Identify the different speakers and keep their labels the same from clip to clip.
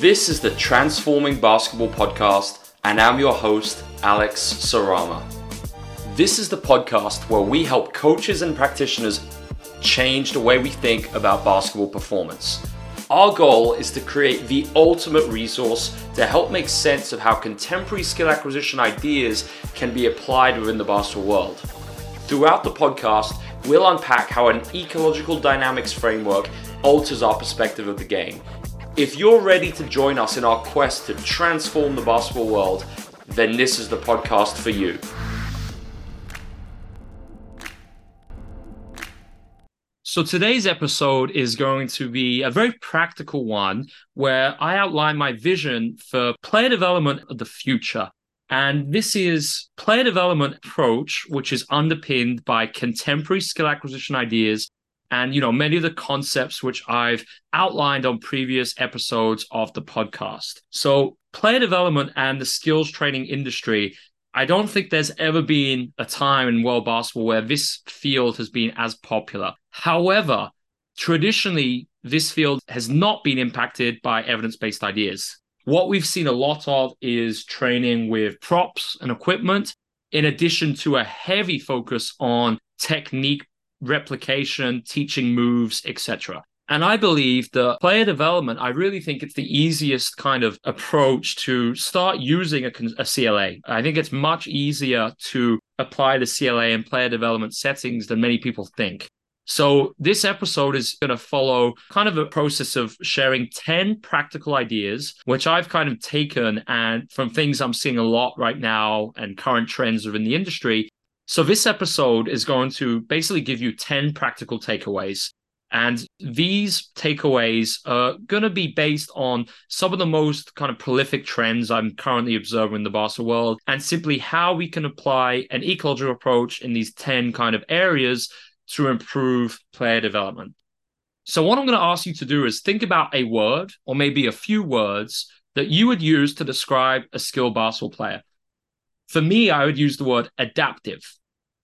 Speaker 1: This is the Transforming Basketball Podcast, and I'm your host, Alex Sarama. This is the podcast where we help coaches and practitioners change the way we think about basketball performance. Our goal is to create the ultimate resource to help make sense of how contemporary skill acquisition ideas can be applied within the basketball world. Throughout the podcast, we'll unpack how an ecological dynamics framework alters our perspective of the game. If you're ready to join us in our quest to transform the basketball world, then this is the podcast for you. So today's episode is going to be a very practical one where I outline my vision for player development of the future. And this is player development approach, which is underpinned by contemporary skill acquisition ideas and you know many of the concepts which I've outlined on previous episodes of the podcast. So player development and the skills training industry I don't think there's ever been a time in world basketball where this field has been as popular. However, traditionally, this field has not been impacted by evidence based ideas. What we've seen a lot of is training with props and equipment, in addition to a heavy focus on technique replication, teaching moves, etc. And I believe that player development, I really think it's the easiest kind of approach to start using a, a, CLA. I think it's much easier to apply the CLA in player development settings than many people think. So, this episode is going to follow kind of a process of sharing 10 practical ideas, which I've kind of taken and from things I'm seeing a lot right now and current trends within the industry. So, this episode is going to basically give you 10 practical takeaways and these takeaways are going to be based on some of the most kind of prolific trends I'm currently observing in the basketball world and simply how we can apply an ecological approach in these 10 kind of areas to improve player development. So, what I'm going to ask you to do is think about a word or maybe a few words that you would use to describe a skilled basketball player. For me, I would use the word adaptive.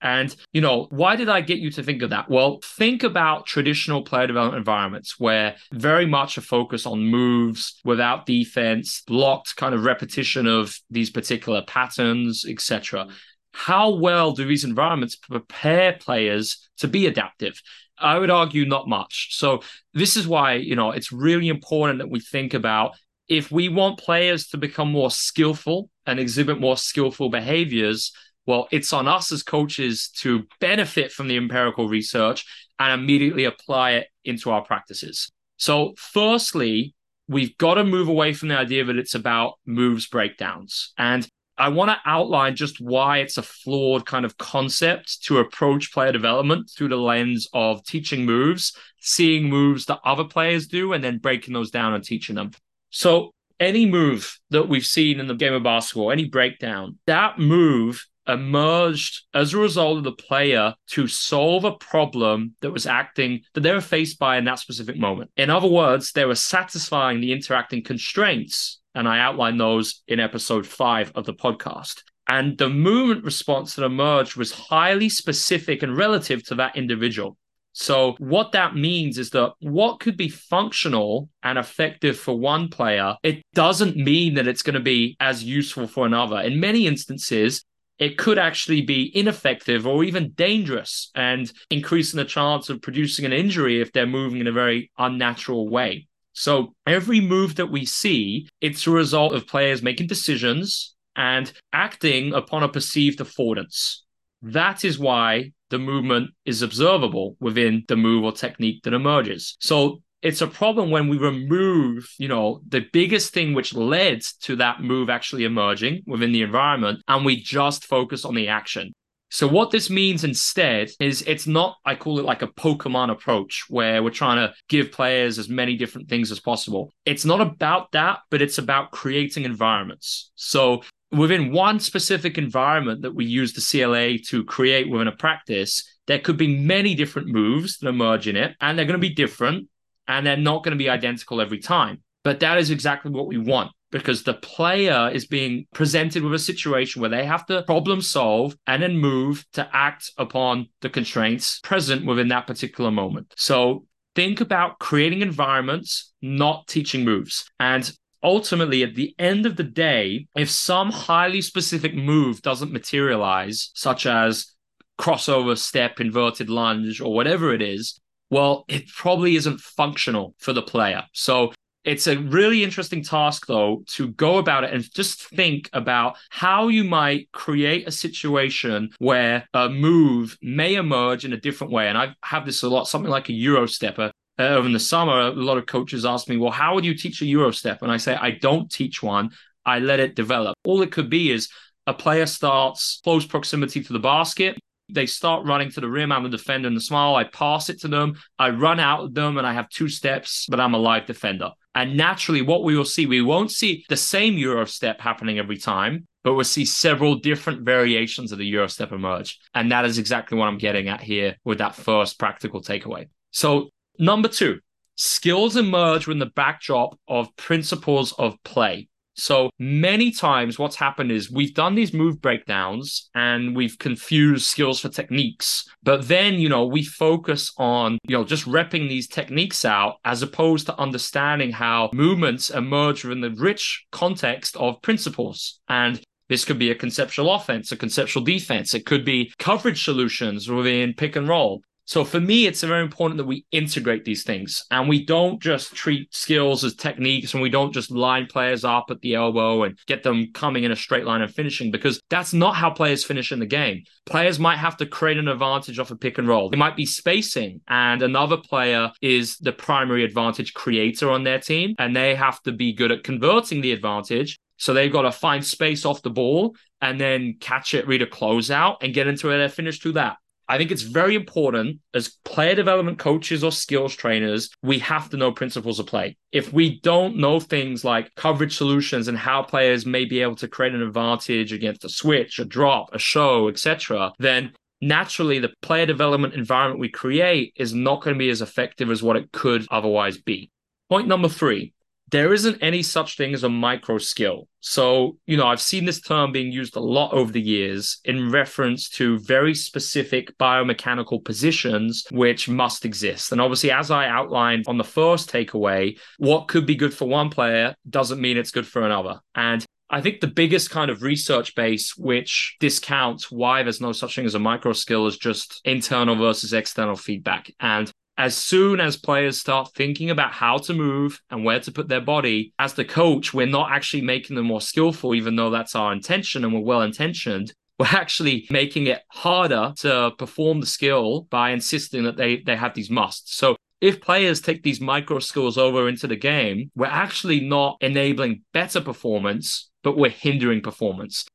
Speaker 1: And, you know, why did I get you to think of that? Well, think about traditional player development environments where very much a focus on moves without defense, blocked kind of repetition of these particular patterns, etc. How well do these environments prepare players to be adaptive? I would argue not much. So this is why, you know, it's really important that we think about if we want players to become more skillful and exhibit more skillful behaviors, well, it's on us as coaches to benefit from the empirical research and immediately apply it into our practices. So, firstly, we've got to move away from the idea that it's about moves breakdowns. And I want to outline just why it's a flawed kind of concept to approach player development through the lens of teaching moves, seeing moves that other players do, and then breaking those down and teaching them. So, any move that we've seen in the game of basketball, any breakdown, that move emerged as a result of the player to solve a problem that was acting that they were faced by in that specific moment. In other words, they were satisfying the interacting constraints. And I outlined those in episode five of the podcast. And the movement response that emerged was highly specific and relative to that individual. So, what that means is that what could be functional and effective for one player, it doesn't mean that it's going to be as useful for another. In many instances, it could actually be ineffective or even dangerous and increasing the chance of producing an injury if they're moving in a very unnatural way. So every move that we see, it's a result of players making decisions and acting upon a perceived affordance. That is why the movement is observable within the move or technique that emerges. So it's a problem when we remove, you know, the biggest thing which led to that move actually emerging within the environment, and we just focus on the action. So what this means instead is it's not, I call it like a Pokemon approach where we're trying to give players as many different things as possible. It's not about that, but it's about creating environments. So within one specific environment that we use the CLA to create within a practice, there could be many different moves that emerge in it, and they're going to be different and they're not going to be identical every time. But that is exactly what we want because the player is being presented with a situation where they have to problem solve and then move to act upon the constraints present within that particular moment. So think about creating environments, not teaching moves. And ultimately, at the end of the day, if some highly specific move doesn't materialize, such as crossover step, inverted lunge, or whatever it is, well, it probably isn't functional for the player. So it's a really interesting task, though, to go about it and just think about how you might create a situation where a move may emerge in a different way. And I have this a lot, something like a Euro stepper. Uh, over in the summer, a lot of coaches ask me, well, how would you teach a Euro step? And I say, I don't teach one, I let it develop. All it could be is a player starts close proximity to the basket. They start running to the rim. I'm the defender in the small. I pass it to them. I run out of them and I have two steps, but I'm a live defender. And naturally, what we will see, we won't see the same Euro step happening every time, but we'll see several different variations of the Euro step emerge. And that is exactly what I'm getting at here with that first practical takeaway. So, number two, skills emerge when the backdrop of principles of play. So many times, what's happened is we've done these move breakdowns and we've confused skills for techniques. But then, you know, we focus on, you know, just repping these techniques out as opposed to understanding how movements emerge within the rich context of principles. And this could be a conceptual offense, a conceptual defense. It could be coverage solutions within pick and roll. So for me, it's very important that we integrate these things and we don't just treat skills as techniques and we don't just line players up at the elbow and get them coming in a straight line and finishing because that's not how players finish in the game. Players might have to create an advantage off a pick and roll. They might be spacing and another player is the primary advantage creator on their team and they have to be good at converting the advantage so they've got to find space off the ball and then catch it, read a closeout, and get into their finish through that. I think it's very important as player development coaches or skills trainers, we have to know principles of play. If we don't know things like coverage solutions and how players may be able to create an advantage against a switch, a drop, a show, etc., then naturally the player development environment we create is not going to be as effective as what it could otherwise be. Point number three there isn't any such thing as a micro skill. So, you know, I've seen this term being used a lot over the years in reference to very specific biomechanical positions which must exist. And obviously, as I outlined on the first takeaway, what could be good for one player doesn't mean it's good for another. And I think the biggest kind of research base which discounts why there's no such thing as a micro skill is just internal versus external feedback. And as soon as players start thinking about how to move and where to put their body, as the coach, we're not actually making them more skillful, even though that's our intention and we're well intentioned. We're actually making it harder to perform the skill by insisting that they, they have these musts. So if players take these micro skills over into the game, we're actually not enabling better performance, but we're hindering performance.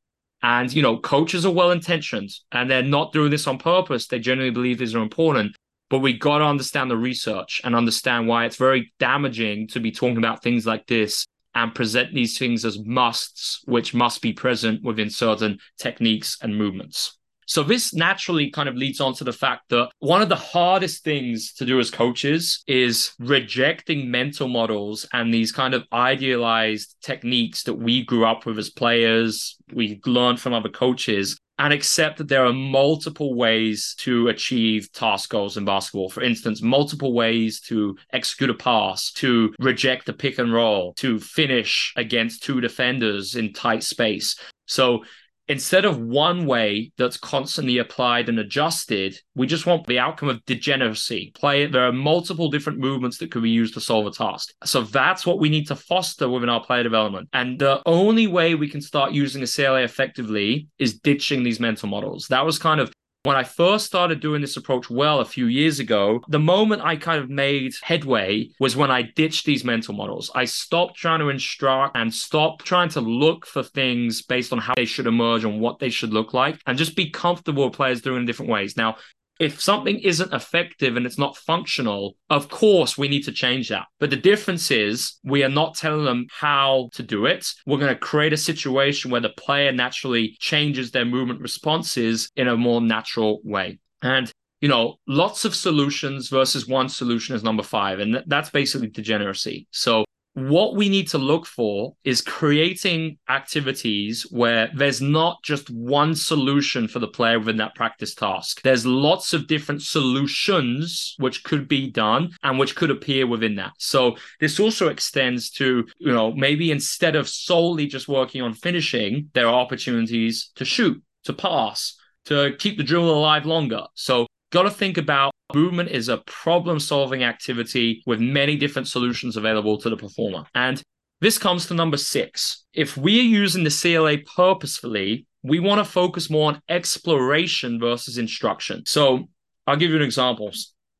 Speaker 1: And, you know, coaches are well intentioned and they're not doing this on purpose. They genuinely believe these are important but we got to understand the research and understand why it's very damaging to be talking about things like this and present these things as musts, which must be present within certain techniques and movements. So this naturally kind of leads on to the fact that one of the hardest things to do as coaches is rejecting mental models and these kind of idealized techniques that we grew up with as players, we learned from other coaches and accept that there are multiple ways to achieve task goals in basketball. For instance, multiple ways to execute a pass, to reject the pick and roll, to finish against two defenders in tight space. So instead of one way that's constantly applied and adjusted, we just want the outcome of degeneracy. Play there are multiple different movements that could be used to solve a task. So that's what we need to foster within our player development. And the only way we can start using a CLA effectively is ditching these mental models. That was kind of when I first started doing this approach well a few years ago, the moment I kind of made headway was when I ditched these mental models. I stopped trying to instruct and stopped trying to look for things based on how they should emerge and what they should look like and just be comfortable with players doing in different ways. Now, if something isn't effective and it's not functional, of course we need to change that. But the difference is we are not telling them how to do it. We're going to create a situation where the player naturally changes their movement responses in a more natural way. And you know, lots of solutions versus one solution is number five. And that's basically degeneracy. So what we need to look for is creating activities where there's not just one solution for the player within that practice task. There's lots of different solutions which could be done and which could appear within that. So this also extends to, you know, maybe instead of solely just working on finishing, there are opportunities to shoot, to pass, to keep the drill alive longer. So got to think about movement is a problem solving activity with many different solutions available to the performer. And this comes to number six. If we're using the CLA purposefully, we want to focus more on exploration versus instruction. So I'll give you an example.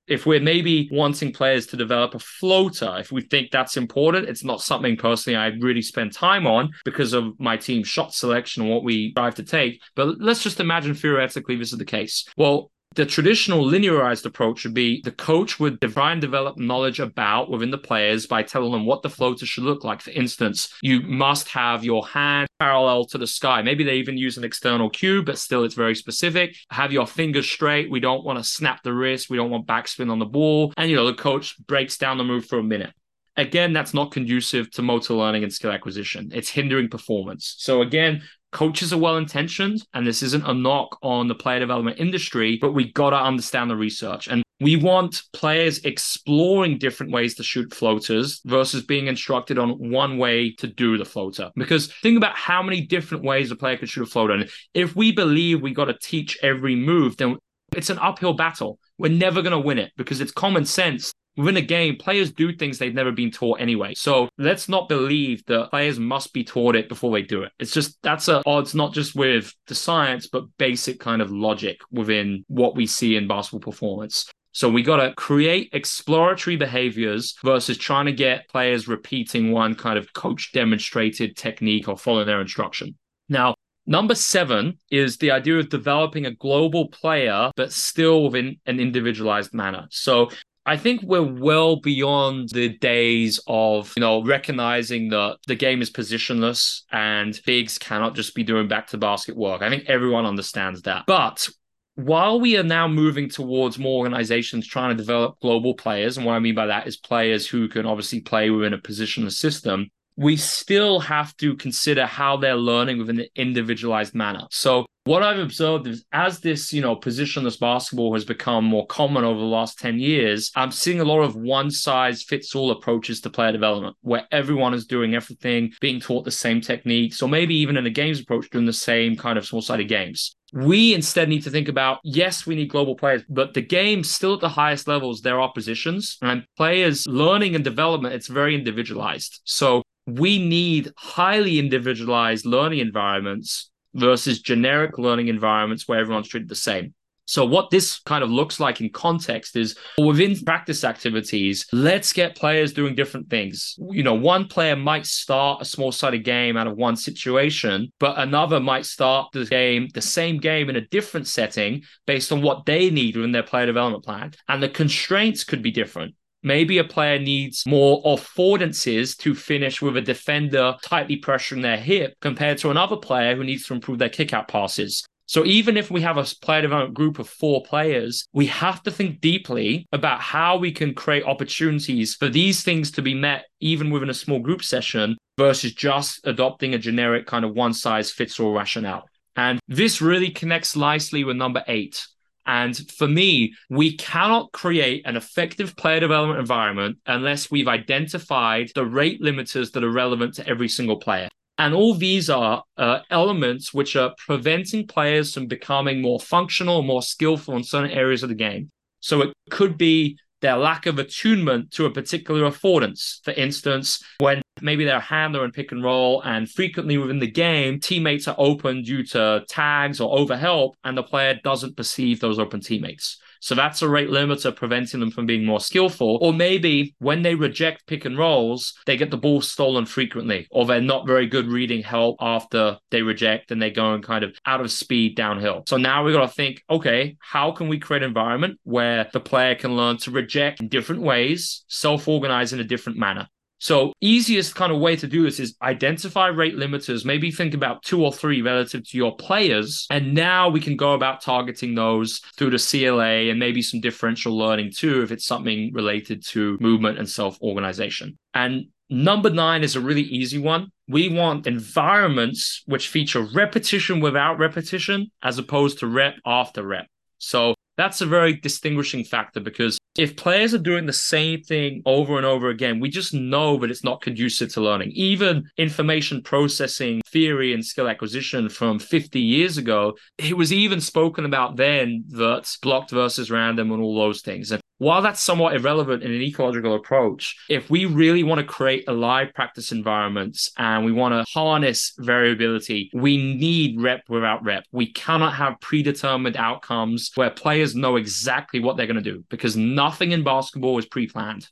Speaker 1: If we're maybe wanting players to develop a floater, if we think that's important, it's not something personally I really spend time on because of my team shot selection and what we drive to take. But let's just imagine theoretically this is the case. Well, the traditional linearized approach would be the coach would and develop knowledge about within the players by telling them what the floater should look like. For instance, you must have your hand parallel to the sky. Maybe they even use an external cue, but still it's very specific. Have your fingers straight. We don't want to snap the wrist. We don't want backspin on the ball. And, you know, the coach breaks down the move for a minute. Again, that's not conducive to motor learning and skill acquisition. It's hindering performance. So again, coaches are well intentioned, and this isn't a knock on the player development industry, but we got to understand the research. And we want players exploring different ways to shoot floaters versus being instructed on one way to do the floater. Because think about how many different ways a player could shoot a floater. And if we believe we got to teach every move, then it's an uphill battle. We're never going to win it because it's common sense within a game, players do things they've never been taught anyway. So let's not believe that players must be taught it before they do it. It's just that's at odds not just with the science, but basic kind of logic within what we see in basketball performance. So we got to create exploratory behaviors versus trying to get players repeating one kind of coach demonstrated technique or following their instruction. Now, Number seven is the idea of developing a global player, but still within an individualized manner. So I think we're well beyond the days of, you know, recognizing that the game is positionless and bigs cannot just be doing back to basket work. I think everyone understands that. But while we are now moving towards more organizations trying to develop global players, and what I mean by that is players who can obviously play within a positionless system, we still have to consider how they're learning within an individualized manner. So what I've observed is as this, you know, positionless basketball has become more common over the last 10 years, I'm seeing a lot of one size fits all approaches to player development where everyone is doing everything, being taught the same techniques, or maybe even in a games approach, doing the same kind of small sided games. We instead need to think about yes, we need global players, but the game still at the highest levels, there are positions and players learning and development, it's very individualized. So we need highly individualized learning environments versus generic learning environments where everyone's treated the same. So, what this kind of looks like in context is within practice activities, let's get players doing different things. You know, one player might start a small sided game out of one situation, but another might start the game, the same game in a different setting based on what they need within their player development plan. And the constraints could be different. Maybe a player needs more affordances to finish with a defender tightly pressuring their hip compared to another player who needs to improve their kick out passes. So even if we have a player development group of four players, we have to think deeply about how we can create opportunities for these things to be met even within a small group session versus just adopting a generic kind of one size fits all rationale. And this really connects nicely with number eight, and for me, we cannot create an effective player development environment unless we've identified the rate limiters that are relevant to every single player. And all these are uh, elements which are preventing players from becoming more functional, more skillful in certain areas of the game. So it could be their lack of attunement to a particular affordance. For instance, when maybe they're a handler and pick and roll, and frequently within the game, teammates are open due to tags or overhelp, and the player doesn't perceive those open teammates. So that's a rate limiter preventing them from being more skillful. Or maybe when they reject pick and rolls, they get the ball stolen frequently, or they're not very good reading help after they reject and they go and kind of out of speed downhill. So now we've got to think, okay, how can we create an environment where the player can learn to reject in different ways, self organize in a different manner? So easiest kind of way to do this is identify rate limiters, maybe think about two or three relative to your players. And now we can go about targeting those through the CLA and maybe some differential learning too, if it's something related to movement and self-organization. And Number nine is a really easy one. We want environments which feature repetition without repetition as opposed to rep after rep. So that's a very distinguishing factor because if players are doing the same thing over and over again, we just know that it's not conducive to learning. Even information processing theory and skill acquisition from 50 years ago, it was even spoken about then that blocked versus random and all those things. And while that's somewhat irrelevant in an ecological approach, if we really want to create alive practice environments and we want to harness variability, we need rep without rep. We cannot have predetermined outcomes where players know exactly what they're going to do because nothing in basketball is pre planned.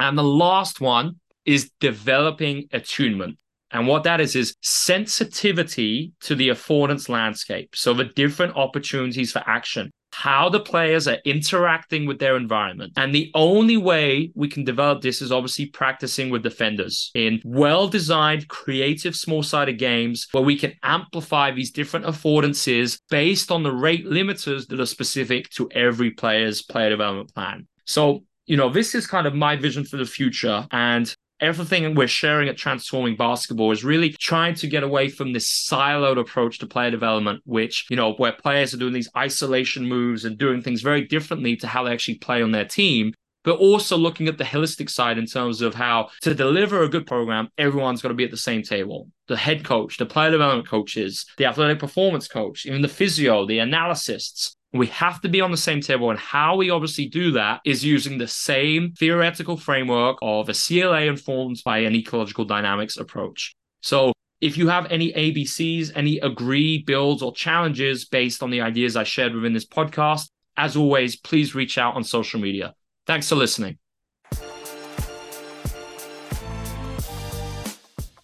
Speaker 1: And the last one is developing attunement. And what that is, is sensitivity to the affordance landscape. So the different opportunities for action how the players are interacting with their environment. And the only way we can develop this is obviously practicing with defenders in well designed, creative, small sided games where we can amplify these different affordances based on the rate limiters that are specific to every player's player development plan. So, you know, this is kind of my vision for the future. And everything we're sharing at Transforming Basketball is really trying to get away from this siloed approach to player development, which, you know, where players are doing these isolation moves and doing things very differently to how they actually play on their team. But also looking at the holistic side in terms of how to deliver a good program, everyone's got to be at the same table. The head coach, the player development coaches, the athletic performance coach, even the physio, the analysts, we have to be on the same table. And how we obviously do that is using the same theoretical framework of a CLA informed by an ecological dynamics approach. So if you have any ABCs, any agree, builds, or challenges based on the ideas I shared within this podcast, as always, please reach out on social media. Thanks for listening.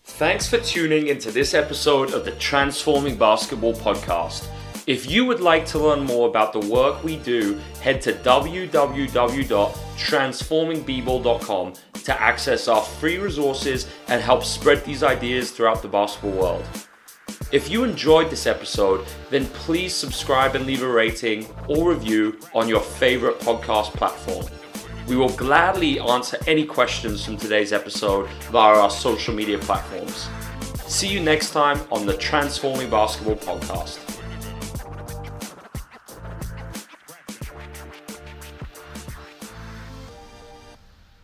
Speaker 1: Thanks for tuning into this episode of the Transforming Basketball podcast. If you would like to learn more about the work we do, head to www.transformingbball.com to access our free resources and help spread these ideas throughout the basketball world. If you enjoyed this episode, then please subscribe and leave a rating or review on your favorite podcast platform. We will gladly answer any questions from today's episode via our social media platforms. See you next time on the Transforming Basketball podcast.